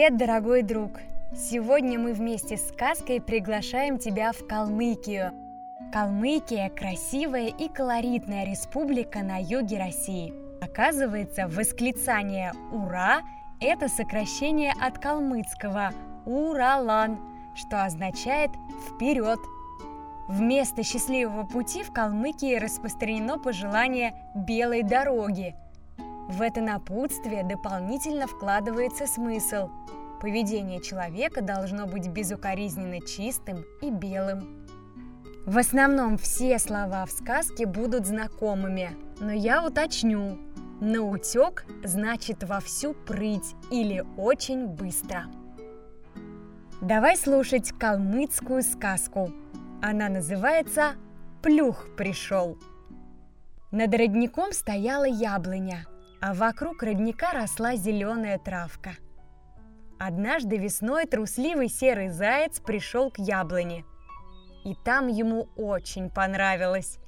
Привет, дорогой друг! Сегодня мы вместе с сказкой приглашаем тебя в Калмыкию. Калмыкия – красивая и колоритная республика на юге России. Оказывается, восклицание «Ура!» – это сокращение от калмыцкого «Уралан», что означает «вперед!». Вместо счастливого пути в Калмыкии распространено пожелание «белой дороги», в это напутствие дополнительно вкладывается смысл. Поведение человека должно быть безукоризненно чистым и белым. В основном все слова в сказке будут знакомыми, но я уточню. На утек значит во всю прыть или очень быстро. Давай слушать калмыцкую сказку. Она называется «Плюх пришел». Над родником стояла яблоня – а вокруг родника росла зеленая травка. Однажды весной трусливый серый заяц пришел к яблоне. И там ему очень понравилось.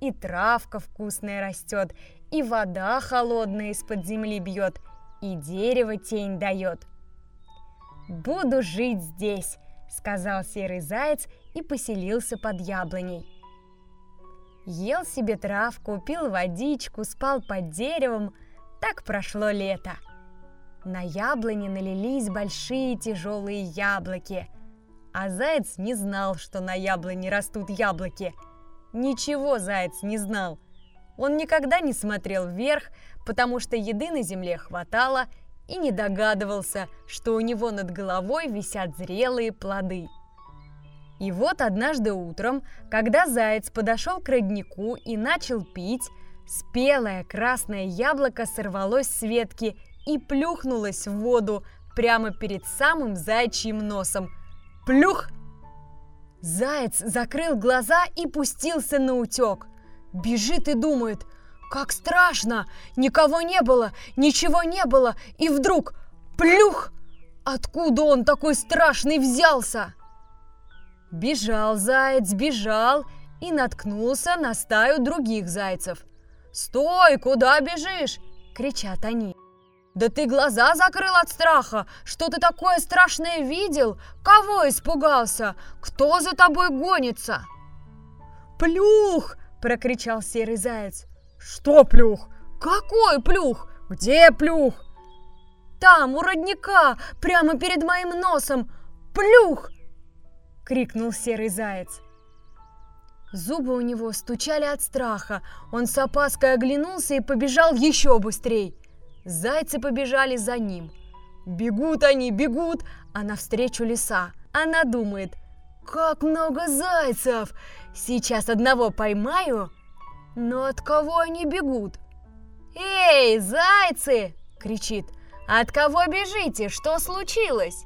И травка вкусная растет, и вода холодная из-под земли бьет, и дерево тень дает. «Буду жить здесь», — сказал серый заяц и поселился под яблоней. Ел себе травку, пил водичку, спал под деревом — так прошло лето. На яблоне налились большие тяжелые яблоки. А заяц не знал, что на яблоне растут яблоки. Ничего заяц не знал. Он никогда не смотрел вверх, потому что еды на земле хватало, и не догадывался, что у него над головой висят зрелые плоды. И вот однажды утром, когда заяц подошел к роднику и начал пить, Спелое красное яблоко сорвалось с ветки и плюхнулось в воду прямо перед самым зайчьим носом. Плюх! Заяц закрыл глаза и пустился на утек. Бежит и думает, как страшно! Никого не было, ничего не было, и вдруг плюх! Откуда он такой страшный взялся? Бежал заяц, бежал и наткнулся на стаю других зайцев. «Стой! Куда бежишь?» – кричат они. «Да ты глаза закрыл от страха! Что ты такое страшное видел? Кого испугался? Кто за тобой гонится?» «Плюх!» – прокричал серый заяц. «Что плюх? Какой плюх? Где плюх?» «Там, у родника, прямо перед моим носом! Плюх!» – крикнул серый заяц. Зубы у него стучали от страха. Он с опаской оглянулся и побежал еще быстрей. Зайцы побежали за ним. Бегут они, бегут, а навстречу лиса. Она думает, как много зайцев! Сейчас одного поймаю. Но от кого они бегут? «Эй, зайцы!» — кричит. «От кого бежите? Что случилось?»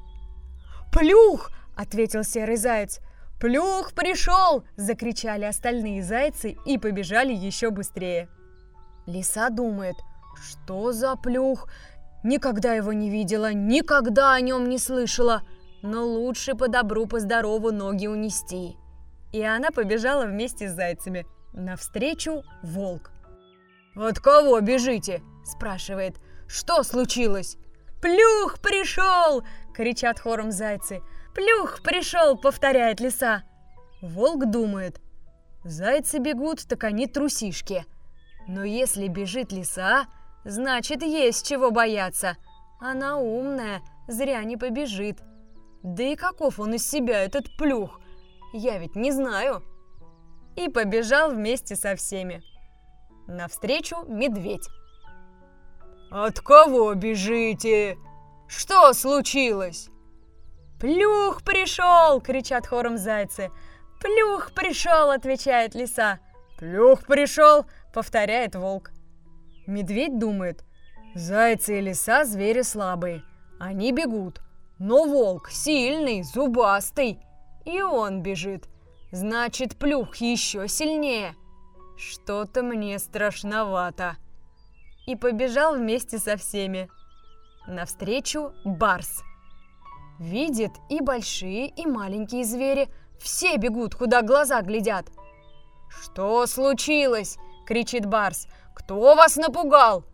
«Плюх!» — ответил серый заяц. «Плюх пришел!» – закричали остальные зайцы и побежали еще быстрее. Лиса думает, что за плюх? Никогда его не видела, никогда о нем не слышала, но лучше по добру, по здорову ноги унести. И она побежала вместе с зайцами. Навстречу волк. «От кого бежите?» – спрашивает. «Что случилось?» «Плюх пришел!» – кричат хором зайцы – «Плюх пришел!» — повторяет лиса. Волк думает. Зайцы бегут, так они трусишки. Но если бежит лиса, значит есть чего бояться. Она умная, зря не побежит. Да и каков он из себя, этот плюх? Я ведь не знаю. И побежал вместе со всеми. Навстречу медведь. «От кого бежите? Что случилось?» «Плюх пришел!» — кричат хором зайцы. «Плюх пришел!» — отвечает лиса. «Плюх пришел!» — повторяет волк. Медведь думает, зайцы и лиса звери слабые, они бегут. Но волк сильный, зубастый, и он бежит. Значит, плюх еще сильнее. Что-то мне страшновато. И побежал вместе со всеми. Навстречу барс – Видит и большие, и маленькие звери. Все бегут, куда глаза глядят. «Что случилось?» — кричит Барс. «Кто вас напугал?»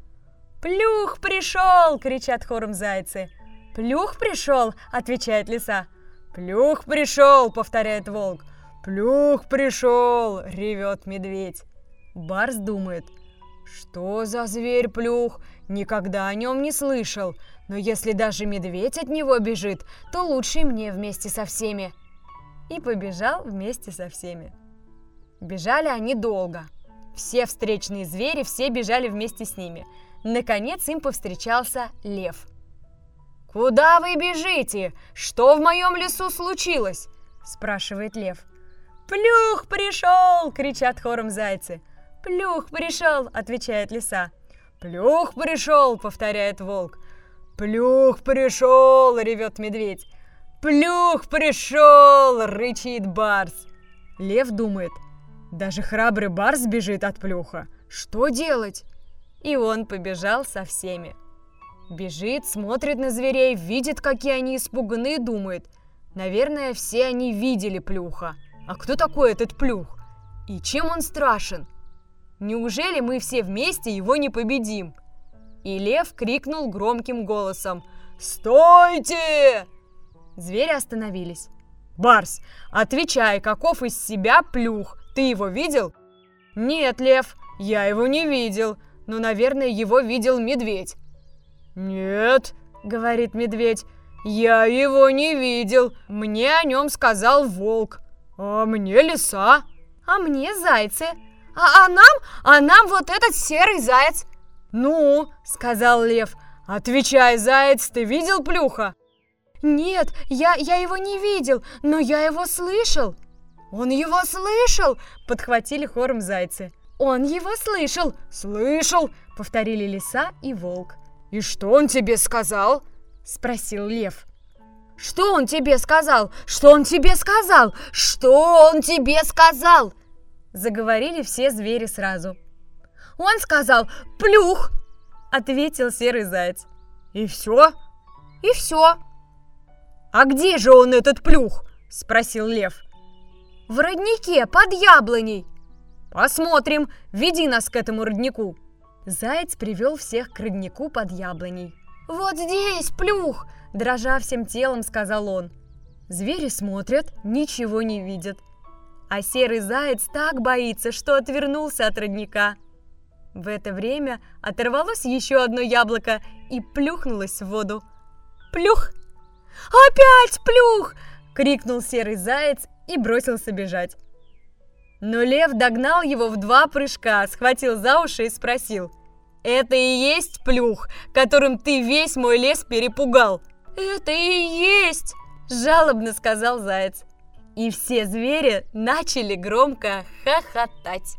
«Плюх пришел!» — кричат хором зайцы. «Плюх пришел!» – отвечает лиса. «Плюх пришел!» – повторяет волк. «Плюх пришел!» – ревет медведь. Барс думает, что за зверь плюх? Никогда о нем не слышал. Но если даже медведь от него бежит, то лучше мне вместе со всеми. И побежал вместе со всеми. Бежали они долго. Все встречные звери, все бежали вместе с ними. Наконец им повстречался лев. «Куда вы бежите? Что в моем лесу случилось?» – спрашивает лев. «Плюх пришел!» – кричат хором зайцы. «Плюх пришел!» – отвечает лиса. «Плюх пришел!» – повторяет волк. «Плюх пришел!» – ревет медведь. «Плюх пришел!» – рычит барс. Лев думает, даже храбрый барс бежит от плюха. Что делать? И он побежал со всеми. Бежит, смотрит на зверей, видит, какие они испуганы, и думает, наверное, все они видели плюха. А кто такой этот плюх? И чем он страшен? Неужели мы все вместе его не победим? И лев крикнул громким голосом «Стойте!» Звери остановились. «Барс, отвечай, каков из себя плюх? Ты его видел?» «Нет, лев, я его не видел, но, наверное, его видел медведь». «Нет», — говорит медведь, — «я его не видел, мне о нем сказал волк, а мне лиса». «А мне зайцы», а, а нам, а нам вот этот серый заяц. Ну, сказал лев, отвечай, заяц, ты видел плюха? Нет, я, я его не видел, но я его слышал. Он его слышал, подхватили хором зайцы. Он его слышал, слышал, повторили лиса и волк. И что он тебе сказал? Спросил лев. Что он тебе сказал? Что он тебе сказал? Что он тебе сказал? Заговорили все звери сразу. «Он сказал «плюх!» – ответил серый заяц. «И все?» «И все!» «А где же он, этот плюх?» – спросил лев. «В роднике, под яблоней!» «Посмотрим, веди нас к этому роднику!» Заяц привел всех к роднику под яблоней. «Вот здесь плюх!» – дрожа всем телом, сказал он. Звери смотрят, ничего не видят – а серый заяц так боится, что отвернулся от родника. В это время оторвалось еще одно яблоко и плюхнулось в воду. «Плюх! Опять плюх!» — крикнул серый заяц и бросился бежать. Но лев догнал его в два прыжка, схватил за уши и спросил. «Это и есть плюх, которым ты весь мой лес перепугал?» «Это и есть!» – жалобно сказал заяц. И все звери начали громко хохотать.